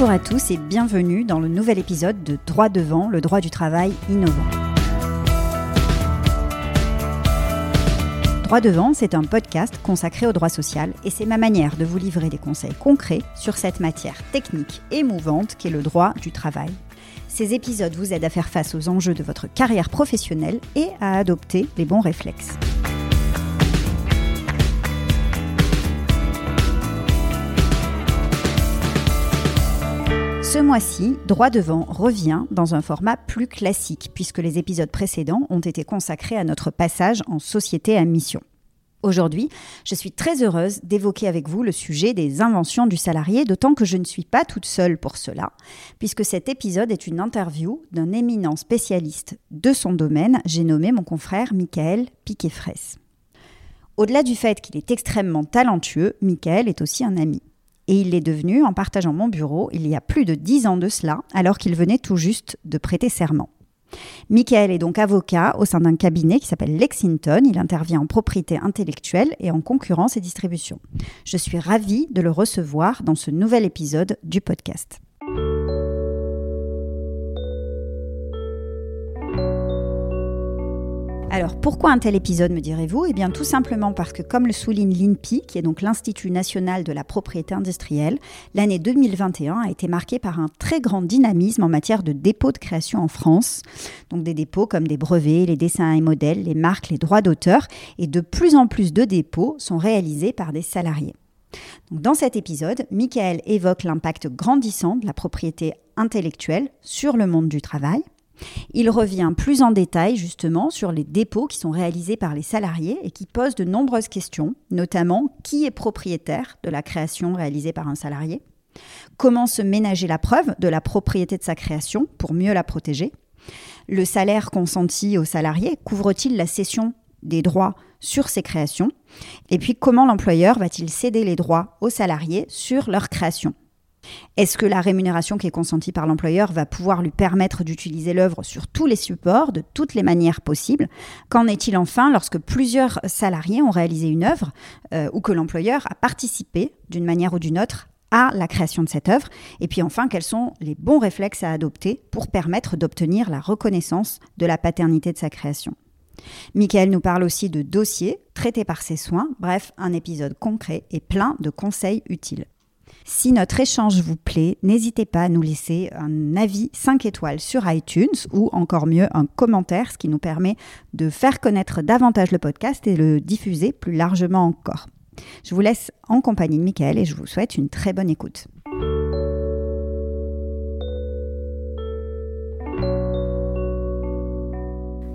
Bonjour à tous et bienvenue dans le nouvel épisode de Droit devant, le droit du travail innovant. Droit devant, c'est un podcast consacré au droit social et c'est ma manière de vous livrer des conseils concrets sur cette matière technique et mouvante qu'est le droit du travail. Ces épisodes vous aident à faire face aux enjeux de votre carrière professionnelle et à adopter les bons réflexes. Ce mois-ci, Droit devant revient dans un format plus classique, puisque les épisodes précédents ont été consacrés à notre passage en société à mission. Aujourd'hui, je suis très heureuse d'évoquer avec vous le sujet des inventions du salarié, d'autant que je ne suis pas toute seule pour cela, puisque cet épisode est une interview d'un éminent spécialiste de son domaine, j'ai nommé mon confrère Michael Piquet-Fraisse. Au-delà du fait qu'il est extrêmement talentueux, Michael est aussi un ami et il l'est devenu en partageant mon bureau il y a plus de dix ans de cela, alors qu'il venait tout juste de prêter serment. Michael est donc avocat au sein d'un cabinet qui s'appelle Lexington. Il intervient en propriété intellectuelle et en concurrence et distribution. Je suis ravie de le recevoir dans ce nouvel épisode du podcast. Alors pourquoi un tel épisode me direz-vous? Eh bien tout simplement parce que comme le souligne l'INPI, qui est donc l'Institut national de la propriété industrielle, l'année 2021 a été marquée par un très grand dynamisme en matière de dépôts de création en France. Donc des dépôts comme des brevets, les dessins et modèles, les marques, les droits d'auteur et de plus en plus de dépôts sont réalisés par des salariés. dans cet épisode, Michael évoque l'impact grandissant de la propriété intellectuelle sur le monde du travail, il revient plus en détail justement sur les dépôts qui sont réalisés par les salariés et qui posent de nombreuses questions, notamment qui est propriétaire de la création réalisée par un salarié, comment se ménager la preuve de la propriété de sa création pour mieux la protéger, le salaire consenti aux salariés couvre-t-il la cession des droits sur ces créations, et puis comment l'employeur va-t-il céder les droits aux salariés sur leur création? Est-ce que la rémunération qui est consentie par l'employeur va pouvoir lui permettre d'utiliser l'œuvre sur tous les supports, de toutes les manières possibles? Qu'en est-il enfin lorsque plusieurs salariés ont réalisé une œuvre euh, ou que l'employeur a participé d'une manière ou d'une autre à la création de cette œuvre? Et puis enfin, quels sont les bons réflexes à adopter pour permettre d'obtenir la reconnaissance de la paternité de sa création? Michael nous parle aussi de dossiers traités par ses soins, bref, un épisode concret et plein de conseils utiles. Si notre échange vous plaît, n'hésitez pas à nous laisser un avis 5 étoiles sur iTunes ou encore mieux un commentaire, ce qui nous permet de faire connaître davantage le podcast et le diffuser plus largement encore. Je vous laisse en compagnie de Michael et je vous souhaite une très bonne écoute.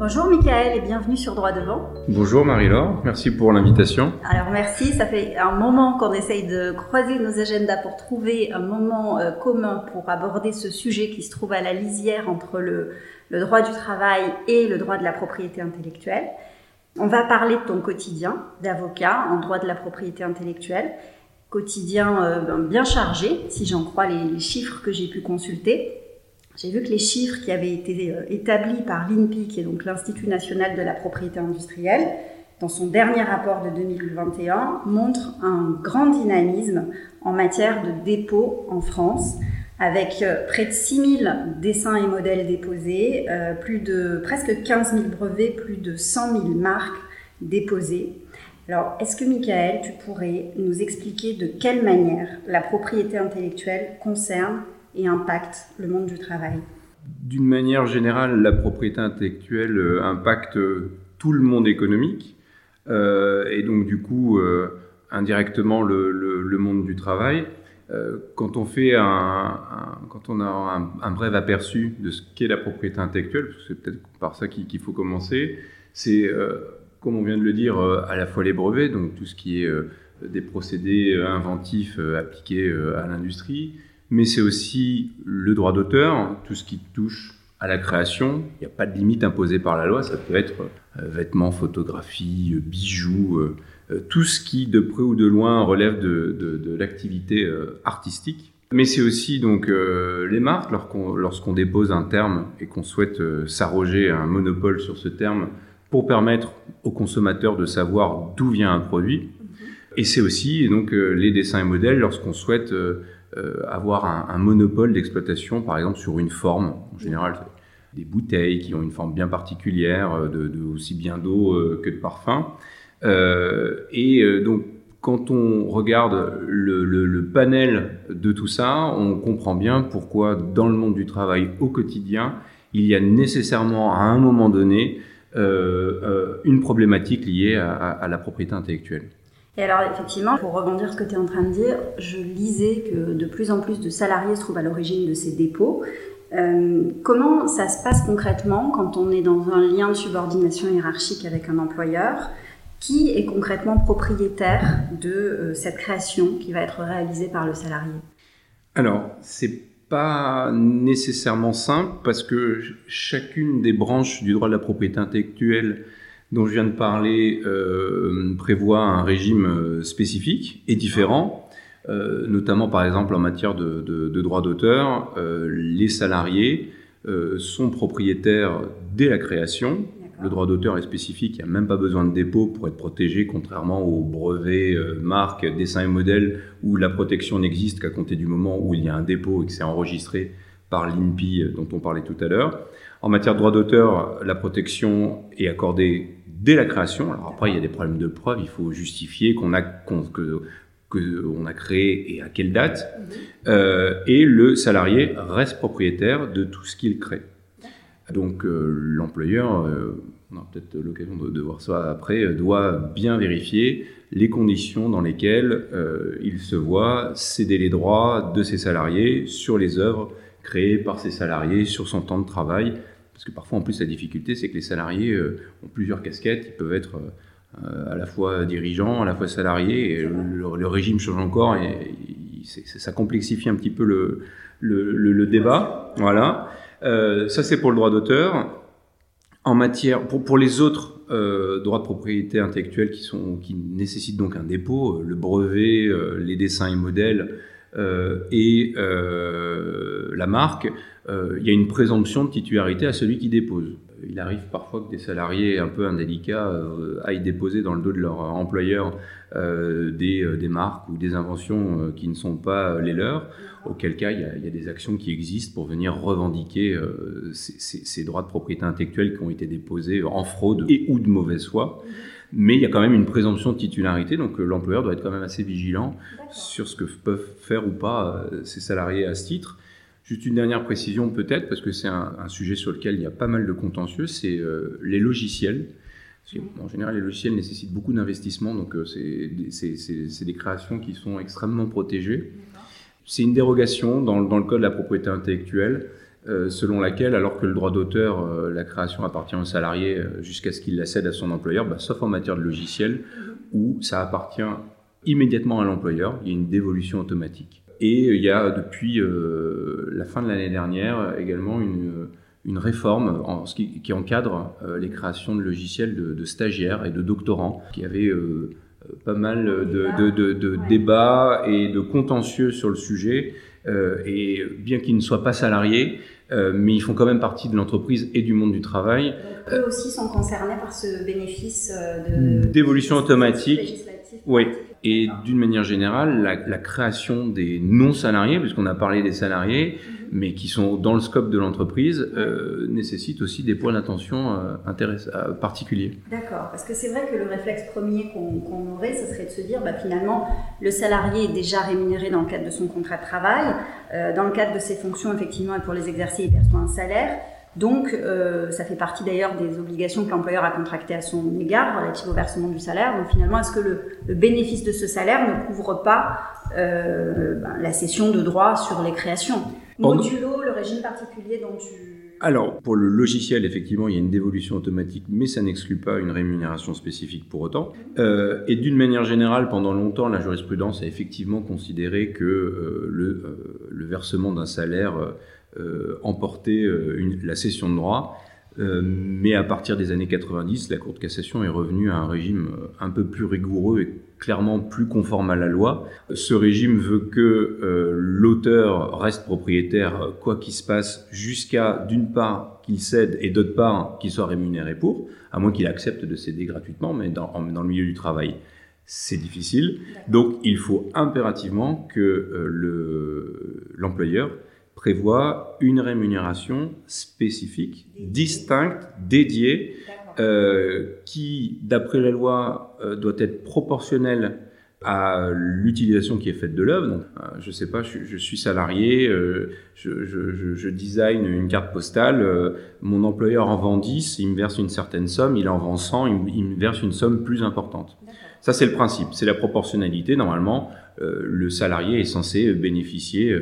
Bonjour Michael et bienvenue sur Droit Devant. Bonjour Marie-Laure, merci pour l'invitation. Alors merci, ça fait un moment qu'on essaye de croiser nos agendas pour trouver un moment euh, commun pour aborder ce sujet qui se trouve à la lisière entre le, droit du travail et le droit de la propriété intellectuelle. On va parler de ton quotidien d'avocat en droit de la propriété intellectuelle, quotidien euh, ben, bien chargé si j'en crois les chiffres que j'ai pu consulter. J'ai vu que les chiffres qui avaient été euh, établis par l'INPI, qui est donc l'Institut national de la propriété industrielle, dans son dernier rapport de 2021, montrent un grand dynamisme en matière de dépôt en France, avec euh, près de 6000 dessins et modèles déposés, euh, plus de presque 15 000 brevets, plus de 100 000 marques déposées. Alors, est-ce que Michael, tu pourrais nous expliquer de quelle manière la propriété intellectuelle concerne et impacte le monde du travail D'une manière générale, la propriété intellectuelle euh, impacte euh, tout le monde économique euh, et donc du coup indirectement le, monde du travail. quand on fait un, quand on a un, bref aperçu de ce qu'est la propriété intellectuelle, parce que c'est peut-être par ça qu'il faut commencer, c'est comme on vient de le dire, à la fois les brevets, donc tout ce qui est des procédés inventifs appliqués à l'industrie, mais c'est aussi le droit d'auteur, tout ce qui touche à la création. Il n'y a pas de limite imposée par la loi, ça peut être euh, vêtements, photographies, euh, bijoux, euh, tout ce qui de près ou de loin relève de, l'activité artistique. Mais c'est aussi donc les marques, lorsqu'on dépose un terme et qu'on souhaite s'arroger un monopole sur ce terme pour permettre aux consommateurs de savoir d'où vient un produit. Et c'est aussi donc les dessins et modèles lorsqu'on souhaite avoir un, monopole d'exploitation, par exemple, sur une forme. En général, des bouteilles qui ont une forme bien particulière, de, aussi bien d'eau que de parfum. et donc, quand on regarde le, panel de tout ça, on comprend bien pourquoi dans le monde du travail au quotidien, il y a nécessairement à un moment donné euh, euh, une problématique liée à, la propriété intellectuelle. Et alors effectivement, pour rebondir ce que tu es en train de dire, je lisais que de plus en plus de salariés se trouvent à l'origine de ces dépôts. Euh, comment ça se passe concrètement quand on est dans un lien de subordination hiérarchique avec un employeur qui est concrètement propriétaire de euh, cette création qui va être réalisée par le salarié? Alors, c'est pas nécessairement simple parce que chacune des branches du droit de la propriété intellectuelle dont je viens de parler euh, prévoit un régime euh, spécifique et différent. notamment par exemple en matière de, de droit d'auteur, les salariés sont propriétaires dès la création le droit d'auteur est spécifique, il n'y a même pas besoin de dépôt pour être protégé, contrairement aux brevets, euh, marques, dessins et modèles, où la protection n'existe qu'à compter du moment où il y a un dépôt et que c'est enregistré par l'INPI euh, dont on parlait tout à l'heure. En matière de droit d'auteur, la protection est accordée dès la création. Alors après, il y a des problèmes de preuve, il faut justifier qu'on a, que, on a créé et à quelle date. Mhm. Euh, et le salarié reste propriétaire de tout ce qu'il crée. Donc euh, l'employeur, euh, on aura peut-être l'occasion de, voir ça après, doit bien vérifier les conditions dans lesquelles il se voit céder les droits de ses salariés sur les œuvres créées par ses salariés, sur son temps de travail. Parce que parfois, en plus, la difficulté, c'est que les salariés ont plusieurs casquettes. Ils peuvent être à la fois dirigeants, à la fois salariés. Et le, régime change encore et, ça complexifie un petit peu le, débat. Voilà. Euh, ça, c'est pour le droit d'auteur. En matière, pour, les autres euh, droits de propriété intellectuelle qui, nécessitent donc un dépôt, euh, le brevet, les dessins et modèles et la marque, il y a une présomption de titularité à celui qui dépose. Il arrive parfois que des salariés un peu indélicats aillent déposer dans le dos de leur employeur des, des, marques ou des inventions qui ne sont pas les leurs auquel cas il y, a, des actions qui existent pour venir revendiquer euh, ces, droits de propriété intellectuelle qui ont été déposés en fraude et ou de mauvaise foi. Mais il y a quand même une présomption de titularité, donc euh, l'employeur doit être quand même assez vigilant sur ce que peuvent faire ou pas euh, ses salariés à ce titre. Juste une dernière précision peut-être, parce que c'est un, sujet sur lequel il y a pas mal de contentieux, c'est les logiciels. en général, les logiciels nécessitent beaucoup d'investissement, donc c'est des créations qui sont extrêmement protégées. C'est une dérogation dans, le Code de la propriété intellectuelle, euh, selon laquelle, alors que le droit d'auteur, euh, la création appartient au salarié euh, jusqu'à ce qu'il la cède à son employeur, bah, sauf en matière de logiciel, où ça appartient immédiatement à l'employeur, il y a une dévolution automatique. Et il y a depuis la fin de l'année dernière également une, une réforme en, qui, qui, encadre les créations de logiciels de, de, stagiaires et de doctorants qui avaient pas mal de, débats et de contentieux sur le sujet. Euh, et bien qu'ils ne soient pas salariés, euh, mais ils font quand même partie de l'entreprise et du monde du travail. eux aussi sont concernés par ce bénéfice euh, de d'évolution automatique. Oui. Et d'une manière générale, la, création des non-salariés, puisqu'on a parlé des salariés, mais qui sont dans le scope de l'entreprise, euh, nécessitent aussi des points d'attention euh, euh, particuliers. D'accord, parce que c'est vrai que le réflexe premier qu'on aurait, ce serait de se dire, bah, finalement, le salarié est déjà rémunéré dans le cadre de son contrat de travail, dans le cadre de ses fonctions, effectivement, et pour les exercer, il perçoit un salaire. Donc, ça fait partie d'ailleurs des obligations que l'employeur a contractées à son égard relatives au versement du salaire. Donc, finalement, est-ce que le, bénéfice de ce salaire ne couvre pas ben, la cession de droits sur les créations? Modulo, le régime particulier dont tu... Alors, pour le logiciel, effectivement, il y a une dévolution automatique, mais ça n'exclut pas une rémunération spécifique pour autant. Euh, et d'une manière générale, pendant longtemps, la jurisprudence a effectivement considéré que euh, le, euh, le, versement d'un salaire emportait une, la cession de droit. Mais à partir des années 90, la Cour de cassation est revenue à un régime un peu plus rigoureux et clairement plus conforme à la loi. Ce régime veut que euh, l'auteur reste propriétaire euh, quoi qu'il se passe jusqu'à d'une part qu'il cède et d'autre part qu'il soit rémunéré pour, à moins qu'il accepte de céder gratuitement, mais dans, dans, le milieu du travail. c'est difficile. Donc il faut impérativement que euh, l'employeur prévoit une rémunération spécifique, distincte, dédiée, euh, qui, d'après la loi, euh, doit être proportionnelle à l'utilisation qui est faite de l'œuvre. Donc, euh, je sais pas, je, suis salarié, euh, je, je, je, design une carte postale, euh, mon employeur en vend 10, il me verse une certaine somme, il en vend 100, il, il me verse une somme plus importante. Ça, c'est le principe, c'est la proportionnalité. Normalement, le salarié est censé bénéficier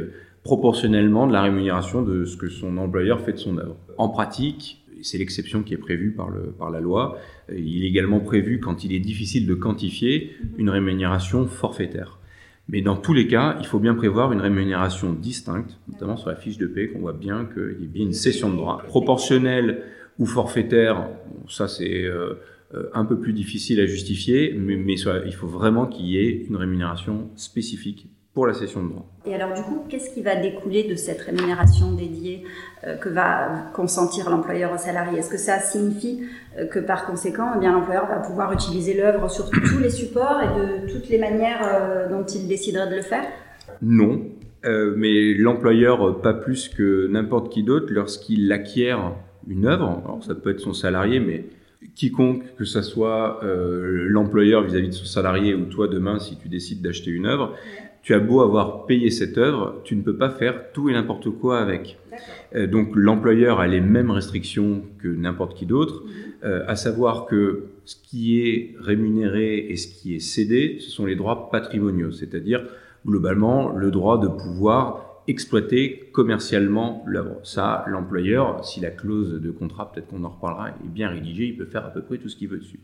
proportionnellement de la rémunération de ce que son employeur fait de son œuvre. En pratique, c'est l'exception qui est prévue par, le, par la loi. Il est également prévu, quand il est difficile de quantifier, une rémunération forfaitaire. Mais dans tous les cas, il faut bien prévoir une rémunération distincte, notamment sur la fiche de paie, qu'on voit bien qu'il y a bien une cession de droit. Proportionnelle ou forfaitaire, ça c'est euh, euh, un peu plus difficile à justifier, mais, mais il faut vraiment qu'il y ait une rémunération spécifique pour la cession de droit. Et alors du coup, qu'est-ce qui va découler de cette rémunération dédiée euh, que va consentir l'employeur au salarié? Est-ce que ça signifie euh, que par conséquent, eh bien l'employeur va pouvoir utiliser l'œuvre sur tous les supports et de toutes les manières euh, dont il déciderait de le faire? Non, mais l'employeur pas plus que n'importe qui d'autre lorsqu'il acquiert une œuvre. Alors ça peut être son salarié, mais quiconque, que ce soit l'employeur vis-à-vis de son salarié ou toi demain si tu décides d'acheter une œuvre, tu as beau avoir payé cette œuvre, tu ne peux pas faire tout et n'importe quoi avec. Euh, donc l'employeur a les mêmes restrictions que n'importe qui d'autre, mhm. euh, à savoir que ce qui est rémunéré et ce qui est cédé, ce sont les droits patrimoniaux, c'est-à-dire globalement le droit de pouvoir exploiter commercialement l'œuvre. Ça, l'employeur, si la clause de contrat, peut-être qu'on en reparlera, est bien rédigée, il peut faire à peu près tout ce qu'il veut dessus.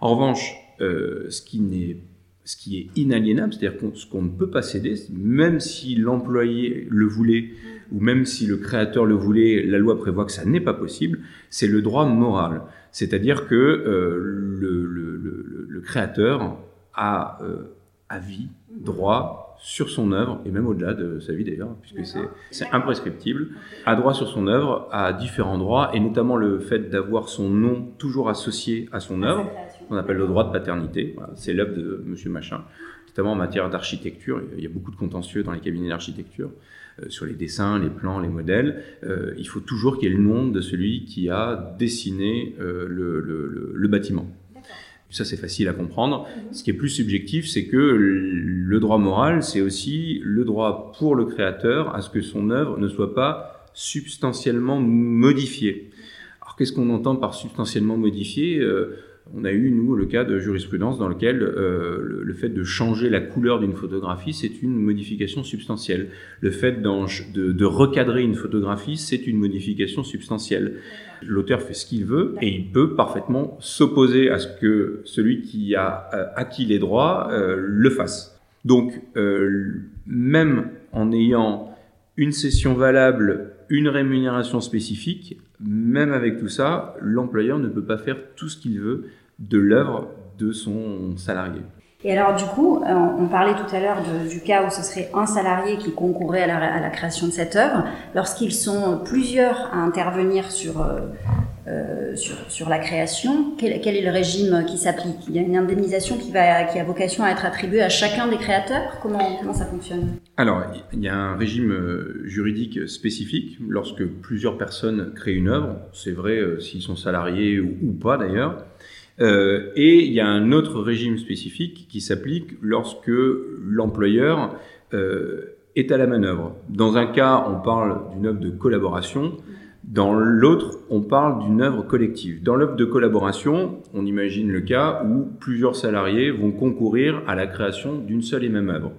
En revanche, euh, ce qui n'est ce qui est inaliénable, c'est-à-dire ce qu'on ne peut pas céder, même si l'employé le voulait ou même si le créateur le voulait, la loi prévoit que ça n'est pas possible, c'est le droit moral. C'est-à-dire que euh, le, le, le, créateur a euh, à vie droit sur son œuvre, et même au-delà de sa vie d'ailleurs, puisque c'est imprescriptible, a droit sur son œuvre à différents droits, et notamment le fait d'avoir son nom toujours associé à son œuvre qu'on appelle le droit de paternité. c'est l'œuvre de Monsieur Machin, notamment en matière d'architecture. Il y a beaucoup de contentieux dans les cabinets d'architecture euh, sur les dessins, les plans, les modèles. Euh, il faut toujours qu'il y ait le nom de celui qui a dessiné euh, le, bâtiment. Ça, c'est facile à comprendre. Ce qui est plus subjectif, c'est que le droit moral, c'est aussi le droit pour le créateur à ce que son œuvre ne soit pas substantiellement modifiée. Alors, qu'est-ce qu'on entend par substantiellement modifiée? On a eu, nous, le cas de jurisprudence dans lequel euh, le, fait de changer la couleur d'une photographie, c'est une modification substantielle. Le fait de, recadrer une photographie, c'est une modification substantielle. L'auteur fait ce qu'il veut et il peut parfaitement s'opposer à ce que celui qui a euh, acquis les droits euh, le fasse. Donc, même en ayant une session valable, une rémunération spécifique, même avec tout ça, l'employeur ne peut pas faire tout ce qu'il veut de l'œuvre de son salarié. Et alors du coup, euh, on parlait tout à l'heure du cas où ce serait un salarié qui concourait à la, création de cette œuvre. Lorsqu'ils sont plusieurs à intervenir sur, euh, euh, sur, la création, quel, est le régime qui s'applique? Il y a une indemnisation qui, va, qui a vocation à être attribuée à chacun des créateurs? Comment, ça fonctionne? Alors, il y a un régime juridique spécifique lorsque plusieurs personnes créent une œuvre. C'est vrai s'ils sont salariés ou pas d'ailleurs. Euh, et il y a un autre régime spécifique qui s'applique lorsque l'employeur euh, est à la manœuvre. Dans un cas, on parle d'une œuvre de collaboration. Dans l'autre, on parle d'une œuvre collective. Dans l'œuvre de collaboration, on imagine le cas où plusieurs salariés vont concourir à la création d'une seule et même œuvre.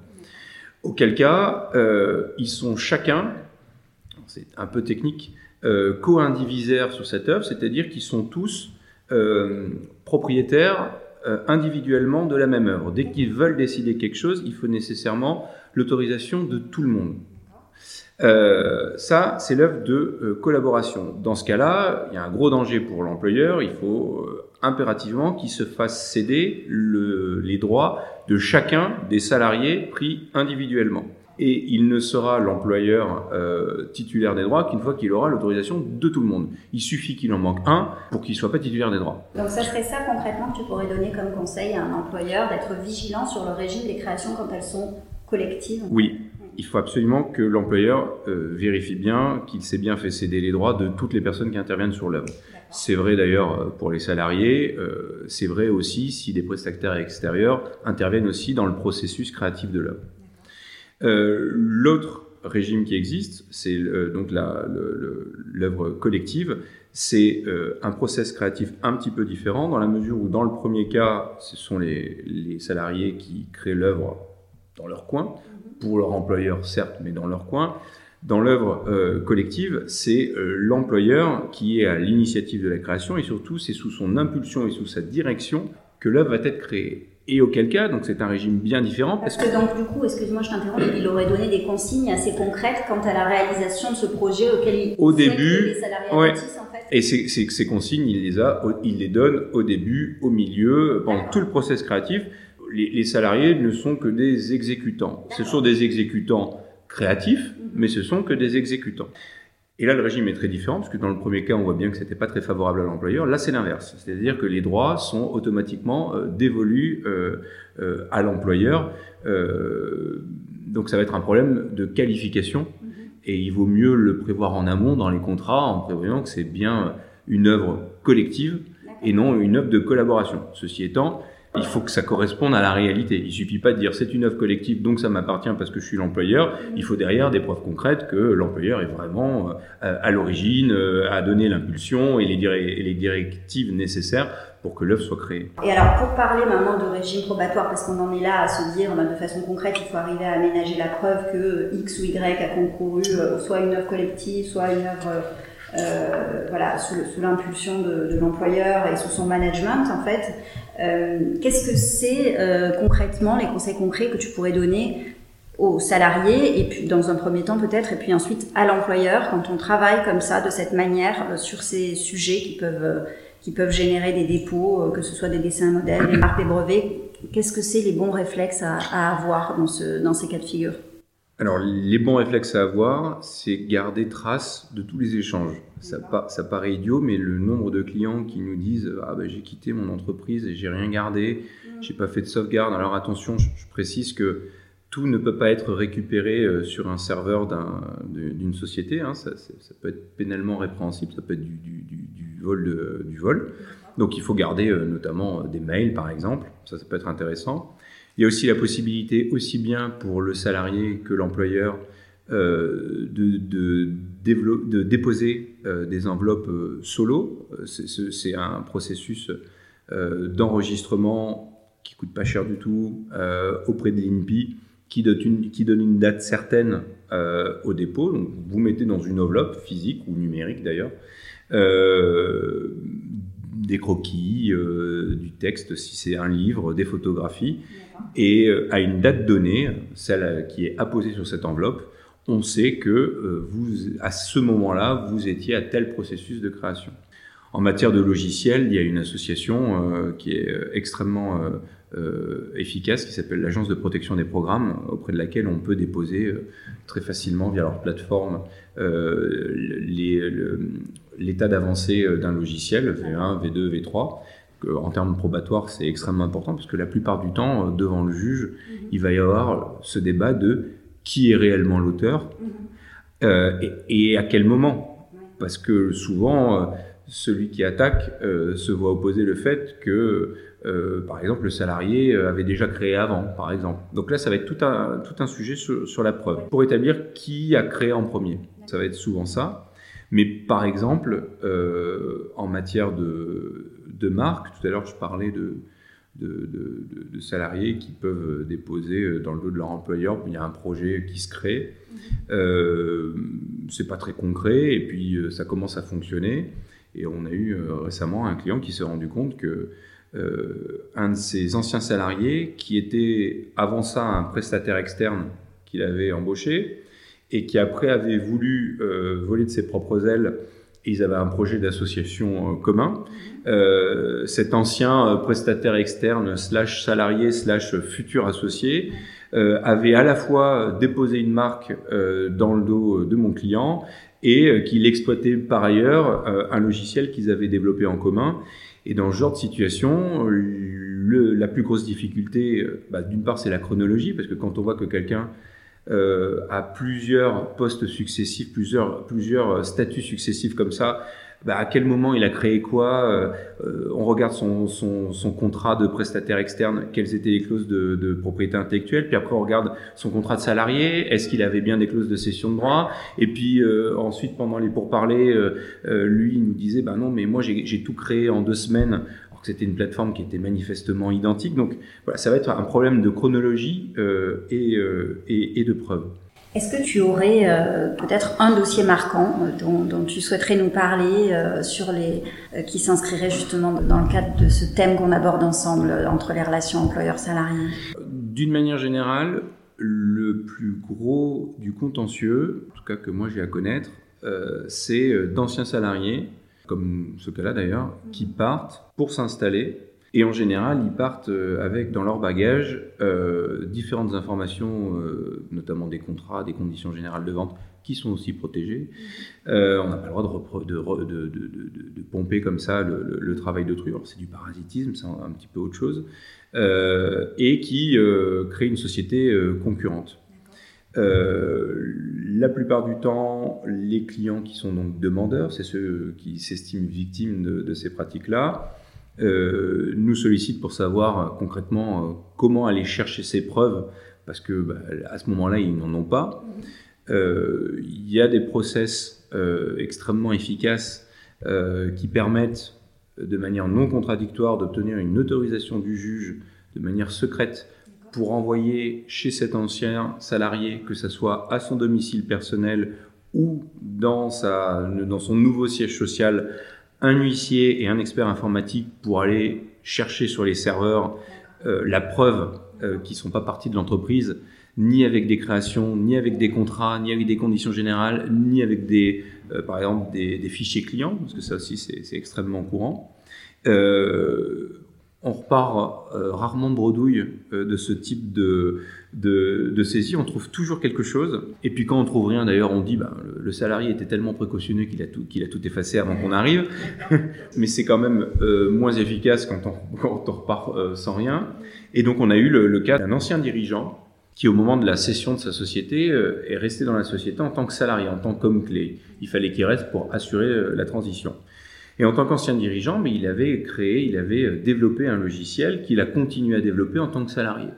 Auquel cas, euh, ils sont chacun, c'est un peu technique, euh, co-indivisaires sur cette œuvre, c'est-à-dire qu'ils sont tous euh, propriétaires individuellement de la même œuvre. Dès qu'ils veulent décider quelque chose, il faut nécessairement l'autorisation de tout le monde. Euh, ça, c'est l'œuvre de collaboration. Dans ce cas-là, il y a un gros danger pour l'employeur. Il faut impérativement qu'il se fasse céder les droits de chacun des salariés pris individuellement. Et il ne sera l'employeur euh, titulaire des droits qu'une fois qu'il aura l'autorisation de tout le monde. Il suffit qu'il en manque un pour qu'il ne soit pas titulaire des droits. Donc ça serait ça concrètement que tu pourrais donner comme conseil à un employeur, d'être vigilant sur le régime des créations quand elles sont collectives? Oui, il faut absolument que l'employeur euh, vérifie bien qu'il s'est bien fait céder les droits de toutes les personnes qui interviennent sur l'œuvre. C'est vrai d'ailleurs euh, pour les salariés, euh, c'est vrai aussi si des prestataires extérieurs interviennent aussi dans le processus créatif de l'œuvre. L'autre régime qui existe, c'est donc l'œuvre collective, c'est un process créatif un petit peu différent dans la mesure où dans le premier cas, ce sont les, les salariés qui créent l'œuvre dans leur coin pour leur employeur, certes, mais dans leur coin. Dans l'œuvre euh, collective, c'est euh, l'employeur qui est à l'initiative de la création et surtout c'est sous son impulsion et sous sa direction que l'œuvre va être créée. Et auquel cas, donc c'est un régime bien différent. Parce, que, donc du coup, excuse-moi, je t'interromps, il aurait donné des consignes assez concrètes quant à la réalisation de ce projet auquel il au début, les salariés ouais. en fait. Et ces, ces, consignes, il les a, il les donne au début, au milieu, pendant tout le process créatif les, salariés ne sont que des exécutants. Ce sont des exécutants créatifs, mais ce sont que des exécutants. Et là, le régime est très différent, parce que dans le premier cas, on voit bien que ce n'était pas très favorable à l'employeur. Là, c'est l'inverse. C'est-à-dire que les droits sont automatiquement euh, dévolus euh, euh, à l'employeur. donc, ça va être un problème de qualification. Et il vaut mieux le prévoir en amont dans les contrats, en prévoyant que c'est bien une œuvre collective et non une œuvre de collaboration. Ceci étant, il faut que ça corresponde à la réalité. Il suffit pas de dire c'est une œuvre collective, donc ça m'appartient parce que je suis l'employeur. Il faut derrière des preuves concrètes que l'employeur est vraiment euh, à l'origine, euh, a donné l'impulsion et les, directives nécessaires pour que l'œuvre soit créée. Et alors pour parler maintenant de régime probatoire, parce qu'on en est là à se dire de façon concrète, il faut arriver à aménager la preuve que X ou Y a concouru euh, soit une œuvre collective, soit une œuvre voilà, sous, l'impulsion de, l'employeur et sous son management, en fait. Euh, qu'est-ce que c'est euh, concrètement les conseils concrets que tu pourrais donner aux salariés et puis dans un premier temps peut-être et puis ensuite à l'employeur quand on travaille comme ça de cette manière sur ces sujets qui peuvent qui peuvent générer des dépôts, que ce soit des dessins modèles, des marques, des brevets? Qu'est-ce que c'est les bons réflexes à, à avoir dans, ce, dans ces cas de figure? Alors, les bons réflexes à avoir, c'est garder trace de tous les échanges. Ça, ça, paraît idiot, mais le nombre de clients qui nous disent Ah, ben, j'ai quitté mon entreprise et j'ai rien gardé, mm. j'ai pas fait de sauvegarde. Alors, attention, je, précise que tout ne peut pas être récupéré euh, sur un serveur d'une société. Hein. Ça, ça, peut être pénalement répréhensible, ça peut être du, du, du vol. du vol. Donc, il faut garder euh, notamment euh, des mails, par exemple. Ça, ça peut être intéressant. Il y a aussi la possibilité, aussi bien pour le salarié que l'employeur, euh, de, déposer euh, des enveloppes euh, solo. C'est un processus d'enregistrement qui coûte pas cher du tout auprès de l'INPI, qui qui donne une date certaine au dépôt. Donc, vous mettez dans une enveloppe physique ou numérique d'ailleurs des croquis, du texte si c'est un livre, des photographies. Et euh, à une date donnée, celle qui est apposée sur cette enveloppe, on sait que euh, vous, à ce moment-là, vous étiez à tel processus de création. En matière de logiciel, il y a une association euh, qui est extrêmement efficace qui s'appelle l'Agence de protection des programmes, auprès de laquelle on peut déposer très facilement via leur plateforme l'état d'avancée d'un logiciel, V1, V2, V3 en termes probatoires, c'est extrêmement important parce que la plupart du temps, euh, devant le juge, mhm. il va y avoir ce débat de qui est réellement l'auteur mhm. euh, et, à quel moment. Parce que souvent, euh, celui qui attaque se voit opposer le fait que, par exemple, le salarié avait déjà créé avant, par exemple. Donc là, ça va être tout un, tout un sujet sur, la preuve pour établir qui a créé en premier. Ça va être souvent ça. Mais par exemple, en matière de de marques. Tout à l'heure, je parlais de, de, salariés qui peuvent déposer euh, dans le dos de leur employeur. Il y a un projet qui se crée. Euh, c'est pas très concret et puis euh, ça commence à fonctionner. Et on a eu euh, récemment un client qui s'est rendu compte que un de ses anciens salariés, qui était avant ça un prestataire externe qu'il avait embauché et qui après avait voulu voler de ses propres ailes ils avaient un projet d'association commun. cet ancien prestataire externe slash salarié slash futur associé avait à la fois déposé une marque dans le dos de mon client et qu'il exploitait par ailleurs un logiciel qu'ils avaient développé en commun. Et dans ce genre de situation, le, la plus grosse difficulté, bah, d'une part, c'est la chronologie, parce que quand on voit que quelqu'un euh, à plusieurs postes successifs, plusieurs, plusieurs statuts successifs comme ça, bah, à quel moment il a créé quoi euh, euh, On regarde son, son, son, contrat de prestataire externe, quelles étaient les clauses de, de, propriété intellectuelle, puis après on regarde son contrat de salarié, est-ce qu'il avait bien des clauses de cession de droit Et puis euh, ensuite, pendant les pourparlers, lui il nous disait, bah non, mais moi j'ai tout créé en deux semaines c'était une plateforme qui était manifestement identique. Donc voilà, ça va être un problème de chronologie euh, euh, et, et, de preuve. Est-ce que tu aurais euh, peut-être un dossier marquant dont, tu souhaiterais nous parler les qui s'inscrirait justement dans le cadre de ce thème qu'on aborde ensemble entre les relations employeurs-salariés D'une manière générale, le plus gros du contentieux, en tout cas que moi j'ai à connaître, c'est d'anciens salariés comme ce cas-là d'ailleurs, qui partent pour s'installer. Et en général, ils partent euh, avec dans leur bagage euh, différentes informations, euh, notamment des contrats, des conditions générales de vente, qui sont aussi protégées. on n'a pas le droit de, pomper comme ça le, travail d'autrui. C'est du parasitisme, c'est un, petit peu autre chose. et qui crée une société concurrente. La plupart du temps, les clients qui sont donc demandeurs, c'est ceux qui s'estiment victimes de, ces pratiques-là, euh, nous sollicitent pour savoir euh, concrètement comment aller chercher ces preuves, parce que bah, à ce moment-là, ils n'en ont pas. Il y a des process extrêmement efficaces qui permettent de manière non contradictoire d'obtenir une autorisation du juge de manière secrète pour envoyer chez cet ancien salarié, que ce soit à son domicile personnel ou dans, sa, dans son nouveau siège social, un huissier et un expert informatique pour aller chercher sur les serveurs euh, la preuve euh, qu'ils ne sont pas partie de l'entreprise, ni avec des créations, ni avec des contrats, ni avec des conditions générales, ni avec des, euh, par exemple des, des, fichiers clients, parce que ça aussi c'est extrêmement courant. Euh, on repart euh, rarement bredouille euh, de ce type de, de, saisie. On trouve toujours quelque chose. Et puis quand on trouve rien, d'ailleurs, on dit ben, le, salarié était tellement précautionneux qu'il a tout, a tout effacé avant qu'on arrive. Mais c'est quand même euh, moins efficace quand on, quand on repart sans rien. Et donc on a eu le, le cas d'un ancien dirigeant qui, au moment de la cession de sa société, est resté dans la société en tant que salarié, en tant qu'homme clé. Il fallait qu'il reste pour assurer la transition. Et en tant qu'ancien dirigeant, mais il avait créé, il avait euh, développé un logiciel qu'il a continué à développer en tant que salarié.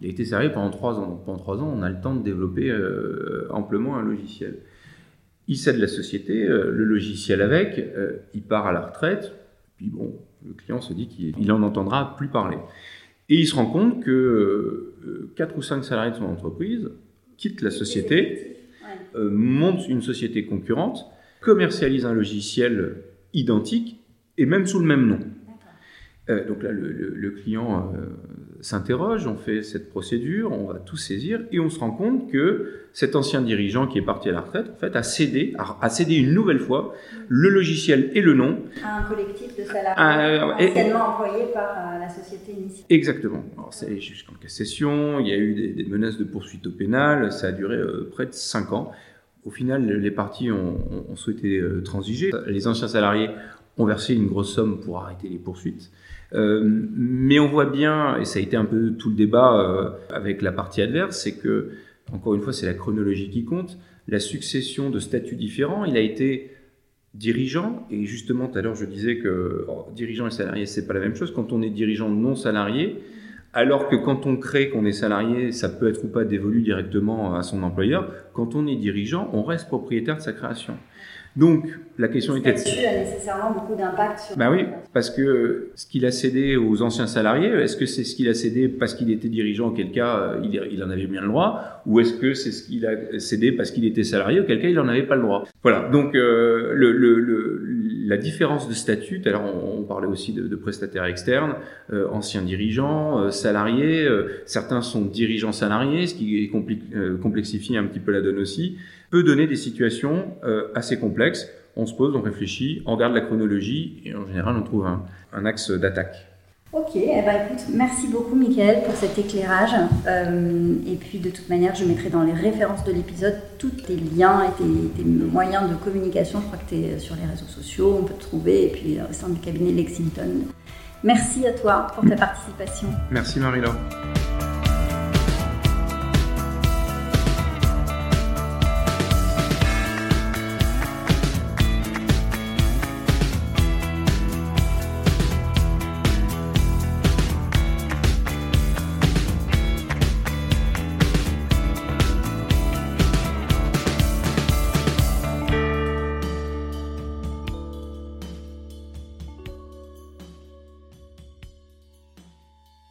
Il a été salarié pendant trois ans. Donc pendant trois ans, on a le temps de développer euh, amplement un logiciel. Il cède la société, euh, le logiciel avec, il part à la retraite, puis bon, le client se dit qu'il n'en entendra plus parler. Et il se rend compte que quatre ou cinq salariés de son entreprise quittent la société, montent une société concurrente, commercialisent un logiciel identiques et même sous le même nom. Euh, donc là, le, client euh, s'interroge, on fait cette procédure, on va tout saisir et on se rend compte que cet ancien dirigeant qui est parti à la retraite, en fait, a cédé, a, cédé une nouvelle fois le logiciel et le nom à un collectif de salariés anciennement employés par euh, la société initiale. Exactement. Alors, c'est jusqu'en cassation, il y a eu des, menaces de poursuite au pénal, ça a duré près de 5 ans. Au final, les partis ont, souhaité euh, transiger. Les anciens salariés ont versé une grosse somme pour arrêter les poursuites. Euh, mais on voit bien, et ça a été un peu tout le débat euh, avec la partie adverse, c'est que, encore une fois, c'est la chronologie qui compte. La succession de statuts différents, il a été dirigeant, et justement tout à l'heure je disais que dirigeant et salarié, c'est pas la même chose. Quand on est dirigeant non salarié, alors que quand on crée qu'on est salarié, ça peut être ou pas dévolu directement à son employeur. Quand on est dirigeant, on reste propriétaire de sa création. Donc, la question était... Là-dessus a nécessairement beaucoup d'impact sur... Ben oui, parce que ce qu'il a cédé aux anciens salariés, est-ce que c'est ce qu'il a cédé parce qu'il était dirigeant, auquel cas euh, il, en avait bien le droit, ou est-ce que c'est ce qu'il a cédé parce qu'il était salarié, auquel cas il n'en avait pas le droit? Voilà, donc euh, le, le, la différence de statut, alors on, on parlait aussi de, prestataires externes, euh, anciens dirigeants, salariés, certains sont dirigeants salariés, ce qui complexifie un petit peu la donne aussi, peut donner des situations assez complexes on se pose, on réfléchit, on regarde la chronologie et en général on trouve un, axe d'attaque. Ok, eh ben, écoute, merci beaucoup Mickaël pour cet éclairage. Euh, et puis de toute manière, je mettrai dans les références de l'épisode tous tes liens et tes, moyens de communication. Je crois que tu es sur les réseaux sociaux, on peut te trouver, et puis au sein du cabinet Lexington. Merci à toi pour ta participation. Merci Marie-Laure.